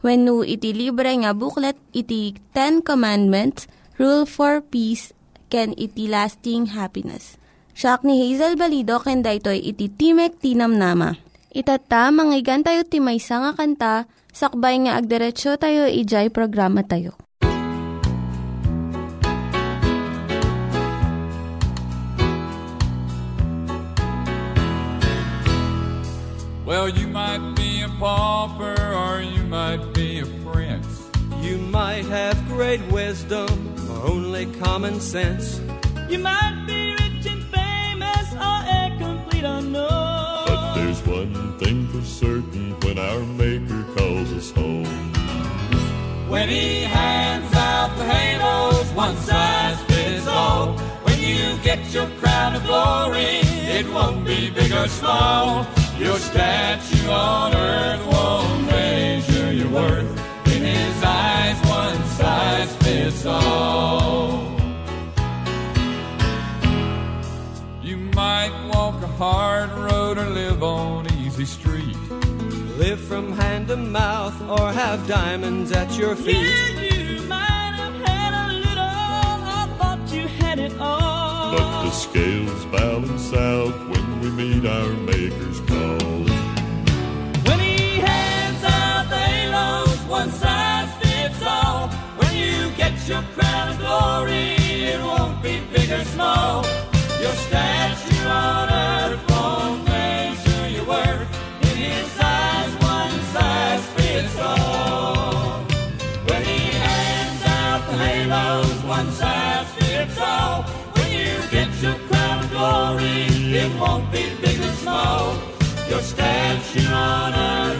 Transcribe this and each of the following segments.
When no iti libre nga booklet, iti Ten Commandments, Rule for Peace, can iti lasting happiness. Siya ni Hazel Balido, ken daytoy iti Timek Tinam Nama. Itata, manggigan tayo timaysa nga kanta, sakbay nga agderetsyo tayo, ijay programa tayo. Well, you might be a pauper have great wisdom or only common sense. You might be rich and famous or a complete unknown. But there's one thing for certain when our Maker calls us home. When he hands out the halos, one size fits all. When you get your crown of glory, it won't be big or small. Your statue on earth won't measure your worth. Size fits all. You might walk a hard road or live on easy street. Live from hand to mouth or have diamonds at your feet. Yeah, you might have had a little or thought you had it all. But the scales balance out when we meet our Maker's call. Your crown of glory, it won't be big or small. Your statue on earth won't measure your worth. In his eyes, one size fits all. When he hands out the halos, one size fits all. When you get your crown of glory, it won't be big or small. Your statue on earth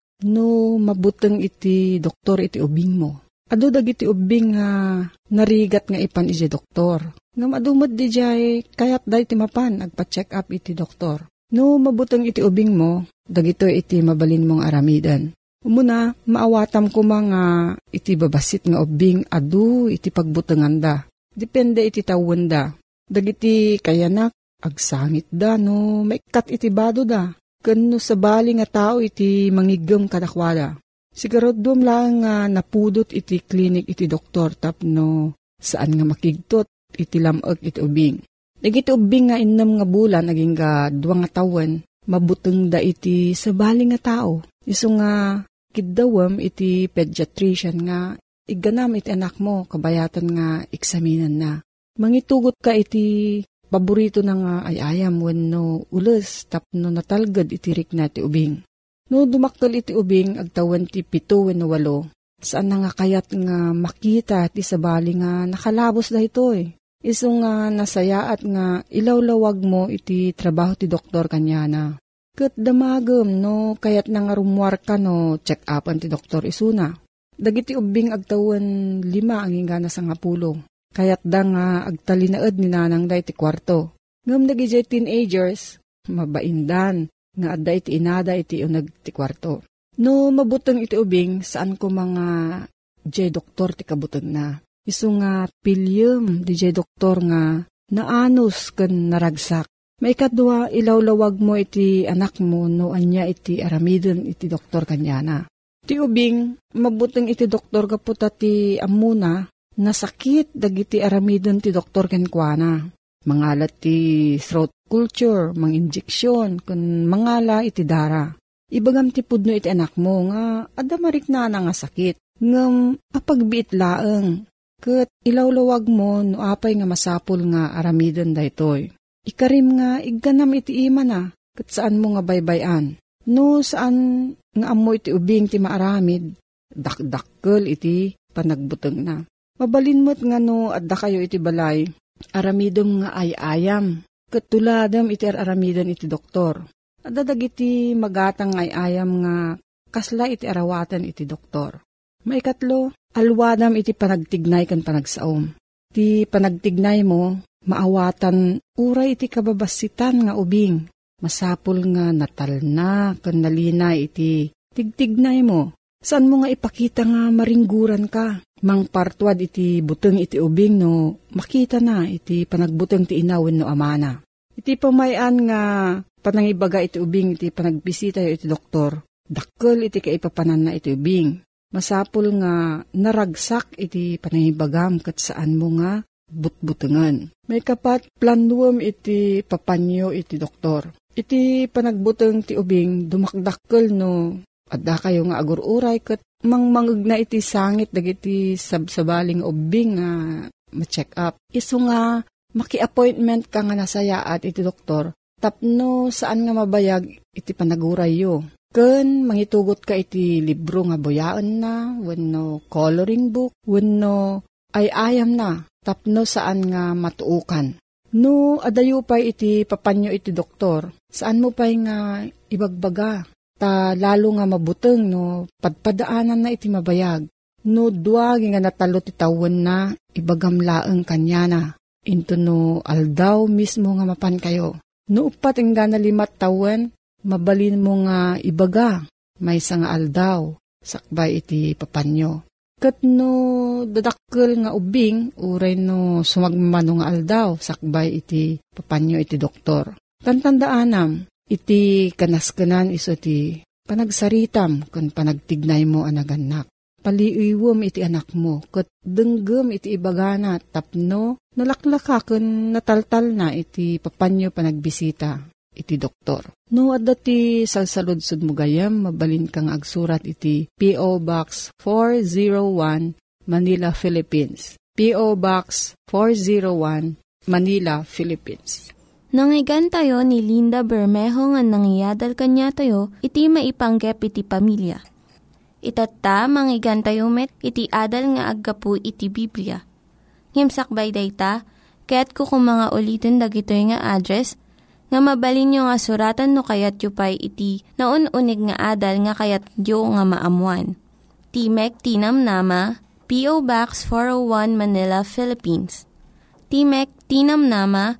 no mabuteng iti doktor iti ubing mo. Ado dagiti ubing nga narigat nga ipan iti doktor. Nga madumot di jay kayat day ti mapan agpa-check up iti doktor. No mabuteng iti ubing mo, dagito iti mabalin mong aramidan. Umuna, maawatam ko mga iti babasit nga ubing adu iti pagbutengan da. Depende iti tawon da. Dagiti kayanak, agsangit da no, maikat iti bado da. Kano sa bali nga tao iti mangigam kadakwada. Sigarodom lang nga napudot iti klinik iti doktor tapno saan nga makigtot iti lamag iti ubing. Dagiti ubing nga innam nga bulan naging ga duwa nga tawen, mabuteng da iti sabali nga tao. Iso nga kidawam iti pediatrician nga iganam iti anak mo kabayatan nga eksaminan na. Mangitugot ka iti paborito na nga ayayam wenno ules tapno natalgad iti rik na ti ubing. No dumaktal iti ubing agtawan ti pito wenno walo. Saan na nga kayat nga makita ti sabali nga nakalabos da ito eh. Iso nga nasayaat nga ilawlawag mo iti trabaho ti doktor kanya na. Kat damagam no kayat na nga rumwar ka no check upan ti doktor isuna. Dagiti ubing agtawan lima ang ingana sa nga pulo. Kayat da nga agtalinaed ni nanang da iti kwarto. Ngam nagijay teenagers, mabaindan, nga adda iti inada iti unag ti kwarto. No mabutang iti ubing saan ko mga jay doktor ti kabutang na. Isu nga pilyum di jay doktor nga naanos kan naragsak. May kadwa ilawlawag mo iti anak mo no anya iti aramidon iti doktor kanyana. Ti ubing, mabutang iti doktor kaputa ti amuna, nasakit dagiti aramidon ti doktor kenkwana. Mangalat ti throat culture, mang injeksyon, kun mangala iti dara. Ibagam ti pudno iti anak mo nga adamarik na nga sakit. Ngam apagbiit laeng, Kat ilawlawag mo no apay nga masapul nga aramidon daytoy. Ikarim nga igganam iti ima na, kat saan mo nga baybayan. No saan nga amo iti ubing ti maaramid, dakdakkel iti panagbuteng na. Mabalin mo't nga no adda kayo iti balay, aramidom nga ay ayam, kat tuladam iti aramidon iti doktor. Adadag iti magatang ay ayam nga kasla iti arawatan iti doktor. Maikatlo, alwadam iti panagtignay kan panagsaom. Ti panagtignay mo, maawatan uray iti kababasitan nga ubing. Masapul nga natalna kan nalinay iti tigtignay mo. Saan mo nga ipakita nga maringguran ka? Mang partwad iti buteng iti ubing no makita na iti panagbuteng ti inawin no amana. Iti pamayan nga panangibaga iti ubing iti panagbisita iti doktor. Dakkel iti kaipapanan na iti ubing masapul nga naragsak iti panahibagam kat saan mo nga butbutengan. May kapat planuam iti papanyo iti doktor. Iti panagbuteng ti ubing dumakdakkel no adda kayo nga agururay kat mangmangag na iti sangit dagiti sabsabaling ubing nga ma-check up. Isu nga maki-appointment ka nga nasayaat iti doktor tapno saan nga mabayag iti panaguray yo. Ken mangitugot ka iti libro nga boyaan na, wenno coloring book, wenno ay ayam na, tapno saan nga matuukan. No, adayo pa iti papanyo iti doktor, saan mo pa nga ibagbaga, ta lalo nga mabuteng no, padpadaanan na iti mabayag. No, duwag nga natalo ti tawen na, ibagamlaeng kanya na. Into no, aldaw mismo nga mapan kayo. No, upat nga na limat tawen, mabalin mo nga ibaga, may nga aldaw, sakbay iti papanyo. Kat no dadakkel nga ubing, uray no sumagmano nga aldaw, sakbay iti papanyo iti doktor. Tantandaanam, iti kanaskanan iso ti panagsaritam kan panagtignay mo anaganak. Paliiwom iti anak mo, kat denggem iti ibagana tapno, nalaklaka kan nataltal na iti papanyo panagbisita iti doktor. No, at dati salsaludsud mo gayam, mabalin kang agsurat iti P.O. Box 401, Manila, Philippines. P.O. Box 401, Manila, Philippines. Nangyigan tayo ni Linda Bermejo nga nangyadal kanya tayo, iti maipanggep iti pamilya. Itatta, manggigan tayo met, iti adal nga aggapu iti Biblia. Ngimsakbay day ta, kaya't kukum mga ulitin dagito nga address nga mabalin nga suratan no kayat yu iti na unig nga adal nga kayat yu nga maamuan. Timek Tinam Nama, P.O. Box 401 Manila, Philippines. Timek Tinam Nama,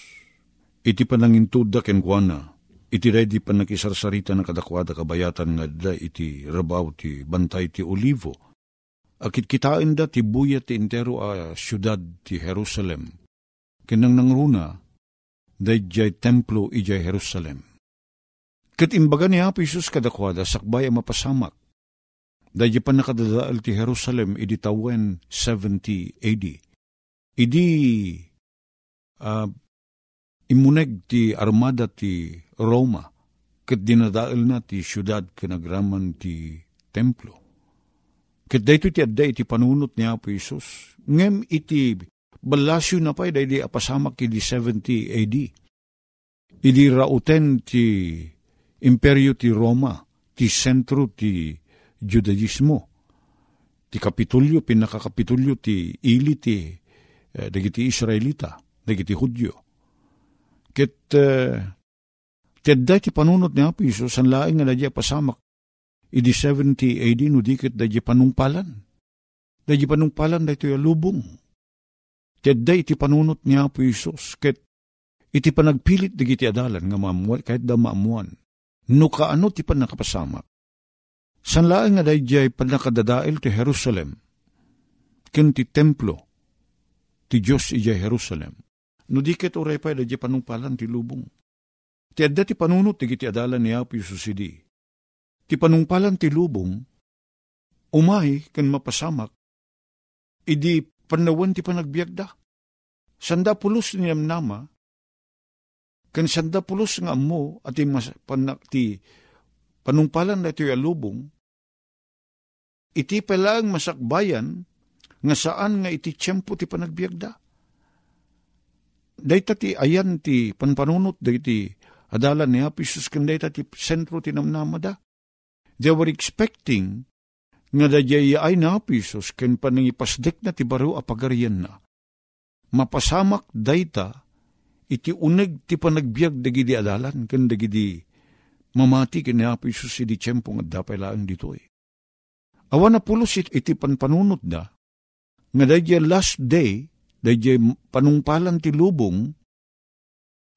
iti panangintud da kenkwana, iti ready pa nakisarsarita na kadakwada kabayatan nga da iti rabaw ti bantay ti olivo. Akit kitain da ti buya ti intero a syudad ti Jerusalem. Kinang nangruna, dayjay templo ijay Jerusalem. Kat imbaga ni Apo Isus kadakwada sakbay ang mapasamak. Dayjay pa nakadadaal ti Jerusalem idi tawen 70 AD. Idi uh, imuneg ti armada ti Roma kat dinadaal na ti syudad kanagraman ti templo. Kat dayto ti adda iti panunot ni Apo Isus. Ngem iti balasyo na pa'y di apasamak idi 70 AD. Idi rauten ti imperyo ti Roma, ti sentro ti Judaismo. Ti kapitulyo, pinakakapitulyo ti ili ti eh, dagiti Israelita, dagiti Hudyo. Ket eh, tedda ti panunot ni Apo Isos, ang laing nga nadya pasamak, idi 70 AD no dikit dadya panungpalan. Dadya panungpalan da ito lubong Tiyadda iti panunot niya po Isos, ket iti panagpilit digiti adalan nga maamuan, kahit da maamuan. No kaano ti panakapasamak. San laeng nga dayjay panakadadail ti Jerusalem, ken ti templo, ti Diyos ijay Jerusalem. No di ket uray pa dayjay panungpalan ti lubong. Ti adda ti panunot digiti adalan ni Apo Isos idi. Ti panungpalan ti lubong, umay ken mapasamak, idi panawan ti panagbiagda. Sanda pulos ni nama, kan sanda pulos nga mo at mas, panak, ti panungpalan na ito alubong, iti palang masakbayan nga saan nga iti tiyempo ti panagbiagda. Dayta ti ayan ti panpanunot dayti adalan ni Apisus kan dayta ti sentro ti namnamada. They were expecting nga dayay ay na pisos ken panangipasdek na ti baro apagarian na. Mapasamak dayta iti uneg ti panagbiag dagidi adalan ken dagidi mamati ken ni Apisos iti tiyempo nga dapay laang dito eh. Awan na pulos it, iti panpanunot da, nga dayay last day, dayay panungpalan ti lubong,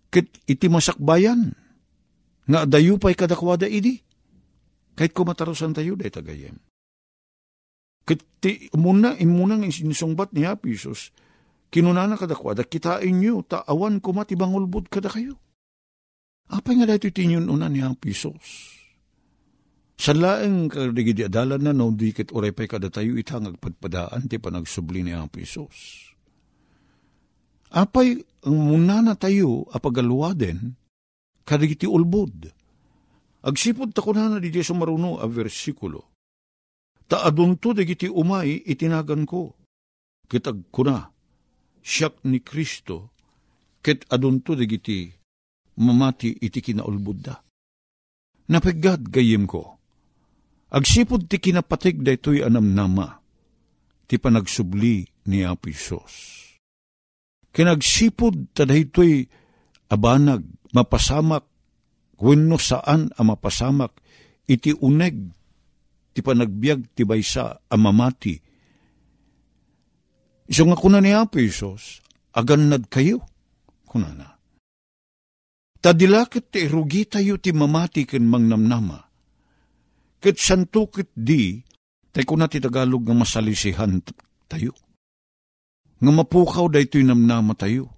ket iti masakbayan, nga dayo pa'y kadakwada idi. Kahit kumatarusan tayo, day tagayem. Kiti, muna, imuna ng sinusungbat ni Apisos, kinunana kada kwa, kitain nyo, taawan ko matibangulbud kada kayo. Apa nga dito tinyon una ni Apisos? Sa laeng kadigidi adalan na no, dikit oray pa'y kada tayo itang agpadpadaan, ti panagsubli ni Apisos. Apay, ang muna na tayo, apagaluwaden, kadigiti ulbud. Agsipod ta ko na na di sumaruno a versikulo Ta adunto dagiti umay itinagan ko. Kitag kuna, siyak ni Kristo, ket adunto dagiti mamati iti kinaulbud da. Napagad gayim ko. Agsipod ti kinapatig da ito'y anam nama, ti panagsubli ni Apisos. Kinagsipod ta ito'y abanag, mapasamak, wenno saan ang mapasamak, iti uneg ti panagbiag ti baysa amamati. Iso nga kuna ni Apo Isos, agannad kayo, kuna na. Tadilakit ti irugi tayo ti mamati ken mangnamnama. Ket santo ket di, tay kuna ti Tagalog nga masalisihan tayo. Nga mapukaw da ito'y namnama tayo,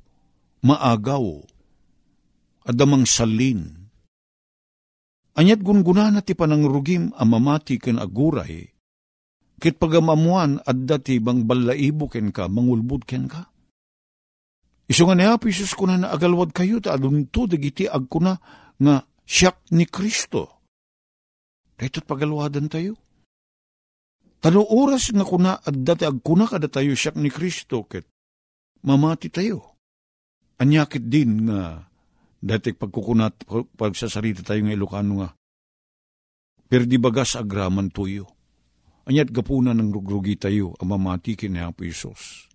maagaw, adamang salin, Anyat gunguna na ti panangrugim amamati ken aguray, kit pagamamuan at dati bang balaibo ken ka, mangulbud ken ka. Iso nga niya, Isus ko na naagalwad kayo, ta adun to, dagiti ag ko na, nga siyak ni Kristo. Dahito't pagalwadan tayo. Tano oras nga kuna at dati ag kuna kada tayo siyak ni Kristo, ket mamati tayo. Anyakit din nga dati pagkukunat, pagsasarita tayo ng Ilocano nga, perdi bagas agraman tuyo. Anyat gapuna ng rugrugi tayo, ang mamati kinayapo Isos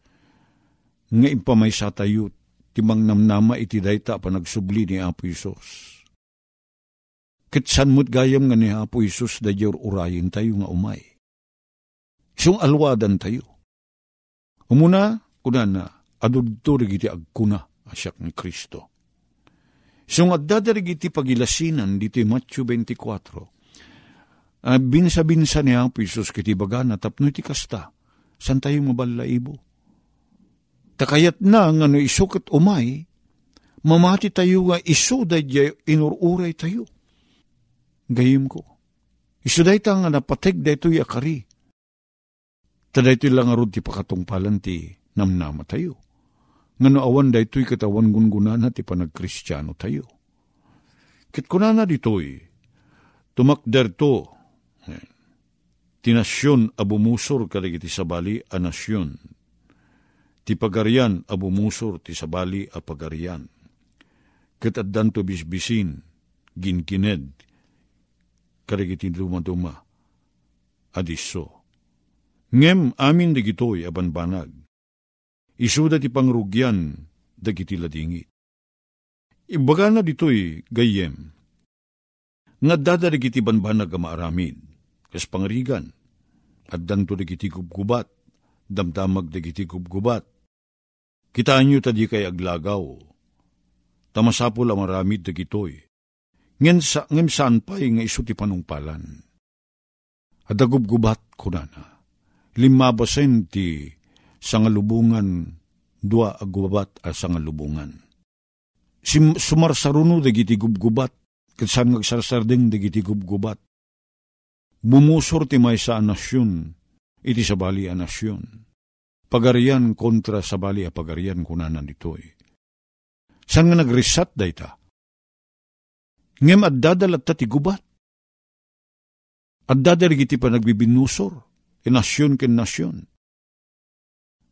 nga impamay sa tayo, timang namnama iti dayta pa nagsubli ni Apo Isos. Kitsan mo't gayam nga ni Apo Isos da urayin tayo nga umay. Siyong alwadan tayo. Umuna, kuna na, adudto rigiti agkuna, asyak ni Kristo. Siyong addadarigi iti pagilasinan dito Matthew 24. Uh, binsa-binsa ni Apo Isos kiti baga na tapno iti kasta. San tayo mabala ibo? Takayat na nga no isukot umay, mamati tayo nga iso dadya inururay tayo. Gayim ko. Iso day ta nga napateg da ito'y akari. Taday ito lang arod ti pakatungpalan ti namnama tayo. Nga awan da ito'y katawan gungunan ti panagkristyano tayo. Kit kunana dito'y, tumakder to, eh, tinasyon abumusor kaligiti sabali a nasyon ti pagarian a bumusor ti sabali a pagarian. Ket addan to bisbisin, ginkined, karigiti dumaduma, adiso. Ngem amin dagitoy abanbanag, isuda ti pangrugyan dagiti ladingit. Ibaga na ditoy gayem, nga dadarigiti banbanag a maaramid, kas pangarigan, at danto dagiti gubgubat, damdamag dagiti gubgubat. Kitaan nyo tadi kay aglagaw. Tamasapol ang maramid dagitoy. Ngem sa ngem saan pa'y nga iso ti panungpalan. Adagubgubat ko na na. Limabasen ti sangalubungan dua agwabat a sangalubungan. Sim, sumarsaruno dagiti gubgubat ket saan ngagsarsardeng dagiti gubgubat. Bumusor ti may sa nasyon iti sabali a nasyon. Pagarian kontra sabali a pagarian kunanan ditoy. San nga nagresat dayta? Ngem at dadalat ta ti gubat. At dadalig iti pa nagbibinusor, e nasyon ken nasyon.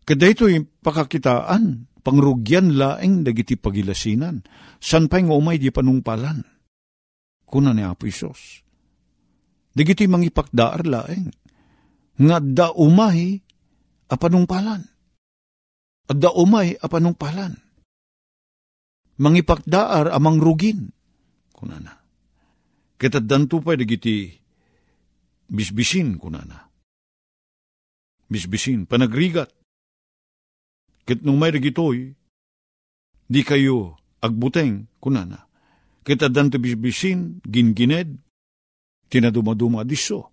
Kada ito'y pakakitaan, pangrugyan laeng dagiti pagilasinan, san pa'y nga umay di panungpalan. Kuna ni Apo Isos. Dagiti mangipakdaar laeng, nga da umay apanong palan. At da umay apanong palan. Mangipakdaar amang rugin. Kunana. Kitaddan tupay dagiti bisbisin kunana. Bisbisin, panagrigat. Kit nung may dagitoy, di kayo agbuteng kunana. Kitaddan to bisbisin, gingined, tinaduma-duma diso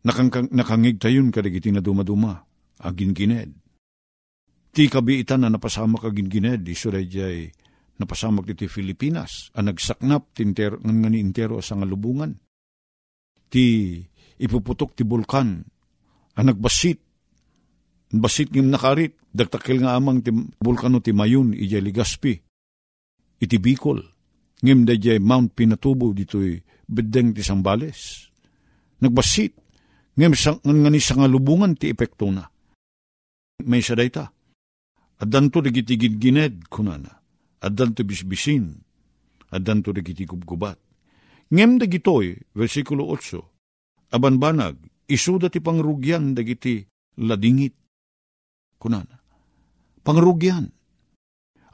Nakang, nakangig tayon kadagiti na dumaduma, agin gined. Ti kabiitan na napasama kagin gined, iso jay napasamak ti Filipinas, ang nagsaknap ti inter, nga ni intero sa ngalubungan. Ti ipuputok ti bulkan, nagbasit, basit ngim nakarit, dagtakil nga amang ti bulkano ti Mayon, ijay Ligaspi, iti Bicol, ngim da Mount Pinatubo dito'y bedeng ti Sambales. Nagbasit, ngem nga ni sangalubungan ti epekto na. May sa dayta. Addan to digiti gined kunana. Addan to bisbisin. Addan to digiti gubgubat. Ngem dagitoy, versikulo 8, abanbanag, isuda ti pangrugyan dagiti ladingit. Kunana. Pangrugyan.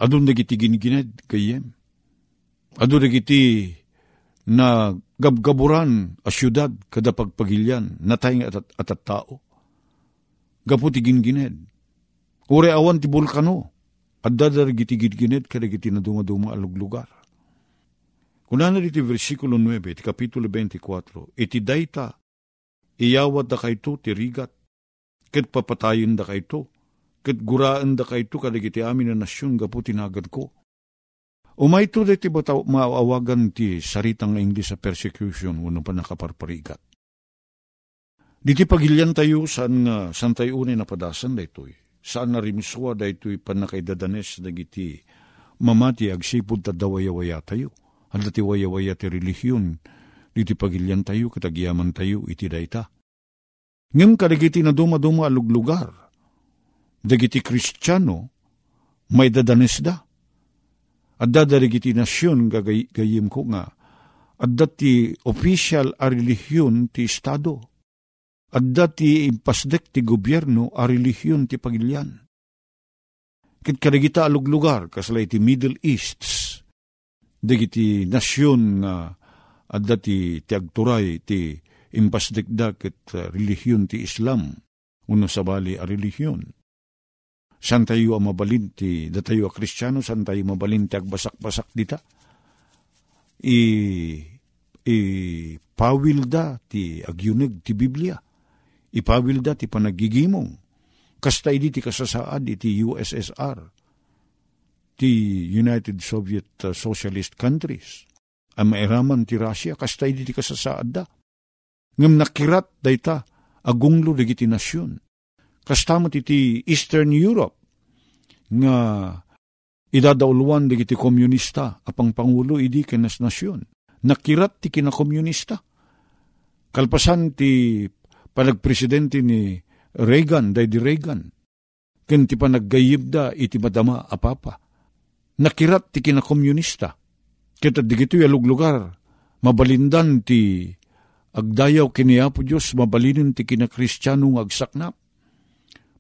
Adun dagiti gingined kayem. Adun dagiti na gabgaburan a syudad kada pagpagilyan natay at, at, at tao. Gaputi gingined. Ure awan ti bulkano at dadar giti gingined kada giti na dumaduma alug lugar. Kunana diti versikulo 9, ti kapitulo 24, iti dayta, iyawad da kayto ti rigat, ket papatayin da kayto, ket guraan da kayto kadagiti amin na nasyon gaputi nagad ko Umay to ti bata maawagan ti saritang English sa persecution uno pa nakaparparigat. Diti pagilyan tayo saan nga san tayo unay napadasan da ito'y. saan na rimswa da ito'y panakaidadanes dagiti mamati agsipod ta dawayawaya tayo. At dati wayawaya ti relihiyon, diti pagilyan tayo, katagyaman tayo, iti dayta. Ngem kadagiti na dumaduma aluglugar, dagiti kristyano, may dadanes da. At dadarigiti nasyon gagayim ko nga, at dati official a relihiyon ti Estado, at dati impasdek ti gobyerno a relihiyon ti pagilyan. Kit kadagita alug lugar, kaslay ti Middle East, dagiti nasyon nga at dati ti agturay ti impasdek da ket uh, relihiyon ti Islam, uno sa bali a relihiyon. San tayo a mabalin ti datayo a kristyano, san tayo mabalin ti agbasak-basak dita? I, i pawil da ti agyuneg ti Biblia ipawil da ti panagigimong. Kasta idi ti kasasaad iti USSR, ti United Soviet uh, Socialist Countries. Ang mairaman ti Russia, kasta idi ti kasasaad da. Ngam nakirat dayta, agunglo dagiti nasyon. Kastamot iti Eastern Europe, nga idadauluan dagiti komunista, apang pangulo idi kenas nasyon. Nakirat ti kinakomunista. Kalpasan ti panagpresidente ni Reagan, day di Reagan. Ken ti panaggayib da iti madama apapa. Nakirat ti kinakomunista. Kita digito yalug lugar, mabalindan ti agdayaw kiniapo Diyos, mabalinin ti kinakristyano agsaknap.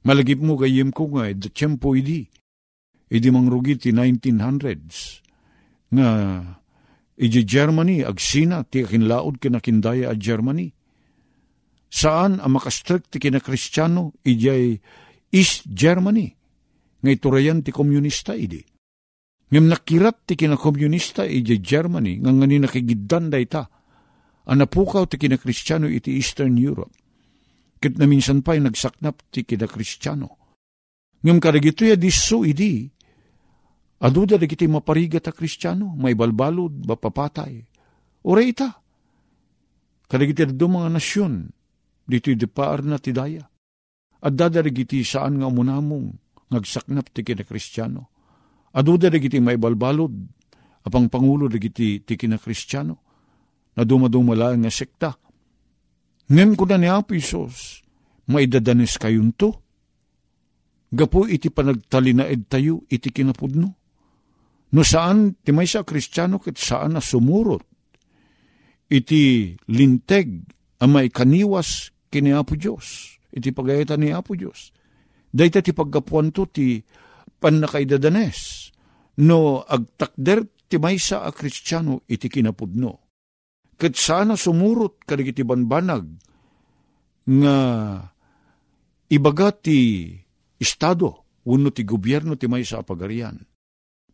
Malagip mo gayim ko nga, the tiyempo idi. Idi mangrugi ti 1900s. Nga, iji Germany, agsina, ti akinlaod kinakindaya a Germany saan ang makastrict ti kinakristyano ijay East Germany nga iturayan ti komunista idi. Ngam nakirat ti kinakomunista ijay Germany nga nga ni nakigiddan da ita anapukaw ti kinakristyano iti Eastern Europe. Kit na minsan pa'y nagsaknap ti kinakristyano. Ngam kadagito ya diso idi, aduda da kiti mapariga ta kristyano, may balbalod, bapapatay. Ure ita. Kadagiti do mga nasyon, dito dipaar na ti daya. At dadarigiti saan nga umunamong ngagsaknap ti kina kristyano. Adu darigiti may balbalod, apang pangulo dagiti ti kina kristyano, na dumadumala nga sekta. Ngem ko na ni Apisos, maidadanes kayon to. Gapo iti panagtalinaed tayo iti kinapudno. No saan ti may sa kristyano ket saan na sumurot. Iti linteg amay kaniwas kini Apo Diyos. Iti pagayatan ni Apo Diyos. Dahita ti pagkapuan to ti panakaidadanes. No agtakder ti maysa a kristyano iti kinapudno. Kat sana sumurot kadigiti banbanag nga ibaga ti estado uno ti gobyerno ti maysa a pagarian.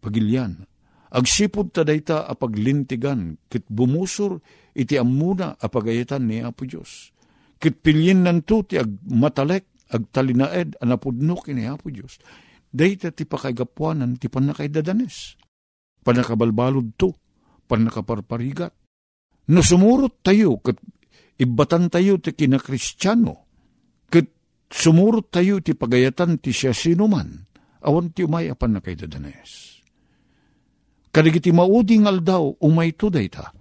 Pagilyan. Agsipod ta dayta a paglintigan ket bumusor iti amuna a pagayatan ni Apo Diyos Kit pilyin nanto ti ag matalek, ag talinaed, anapudno kini Apo Diyos. Dayta ti pakaigapuanan ti panakaidadanes. Panakabalbalod to, panakaparparigat. No sumurot tayo, kat ibatan tayo ti kinakristyano, kat sumurot tayo ti pagayatan ti siya sinuman, awan ti umay apan nakaidadanes. Kadigiti mauding aldaw, umay to dayta.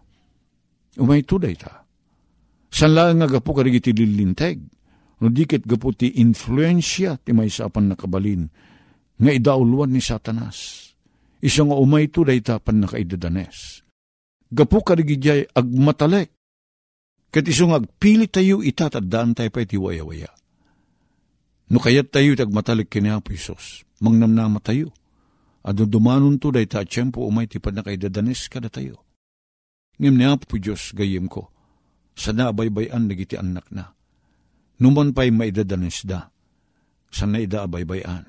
Umay to dayta San lang nga gapo karigiti lilinteg. No dikit gapo ti influensya ti may sapan nakabalin. Nga idauluan ni satanas. Isa nga umay to day tapan nakaidadanes. Gapo karigijay agmatalek. Kat iso nga agpili tayo itatadaan tayo pa iti waya-waya. No kayat tayo tagmatalik kini Apo Isos. Mangnamnama tayo. Ado dumanon to day ta tiyempo umay ti panakaidadanes kada tayo. Ngem ni Apo Diyos gayem ko sana abaybayan nagiti anak na. Numan pa'y maidadanis da, sana ida abaybayan.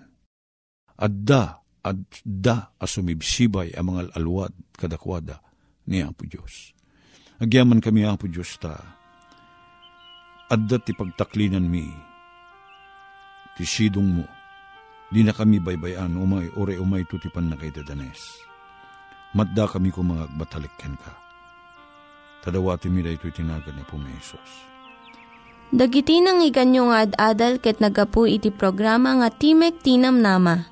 Adda, adda asumibsibay ang mga alwad kadakwada ni Apo Diyos. Agyaman kami Apo Diyos ta, adda ti pagtaklinan mi, ti sidong mo, di na kami baybayan, umay, ore umay tutipan na kay dadanes. Matda kami kung mga agbatalikken ka Tadawati mi da ito'y tinagan ni Pumesos. Dagiti nang iganyo nga ad-adal ket nagapu iti programa nga Timek Tinam Nama.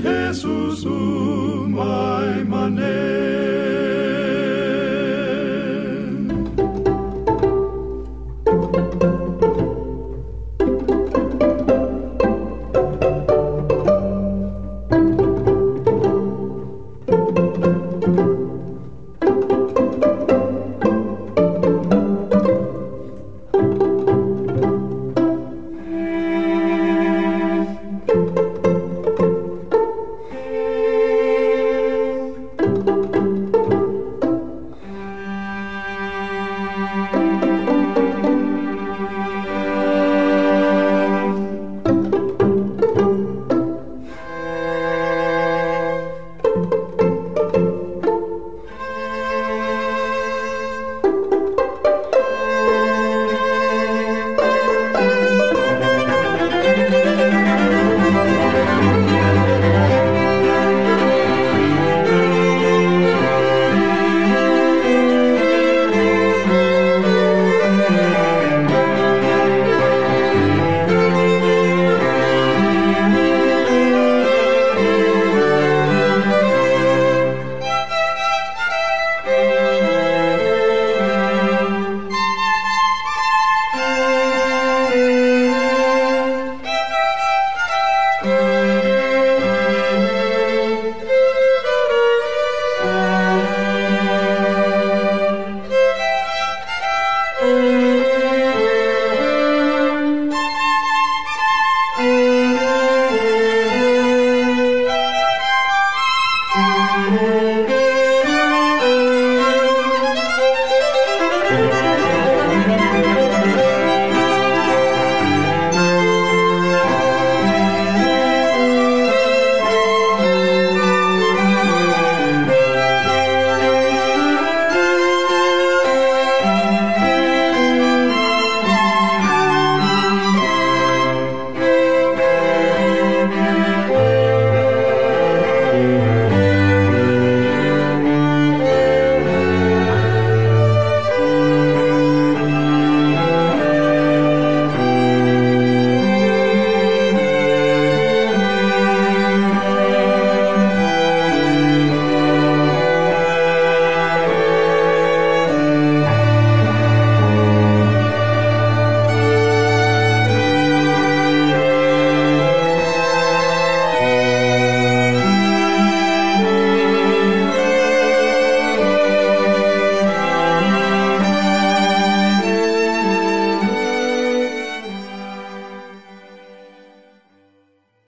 ni Jesus umay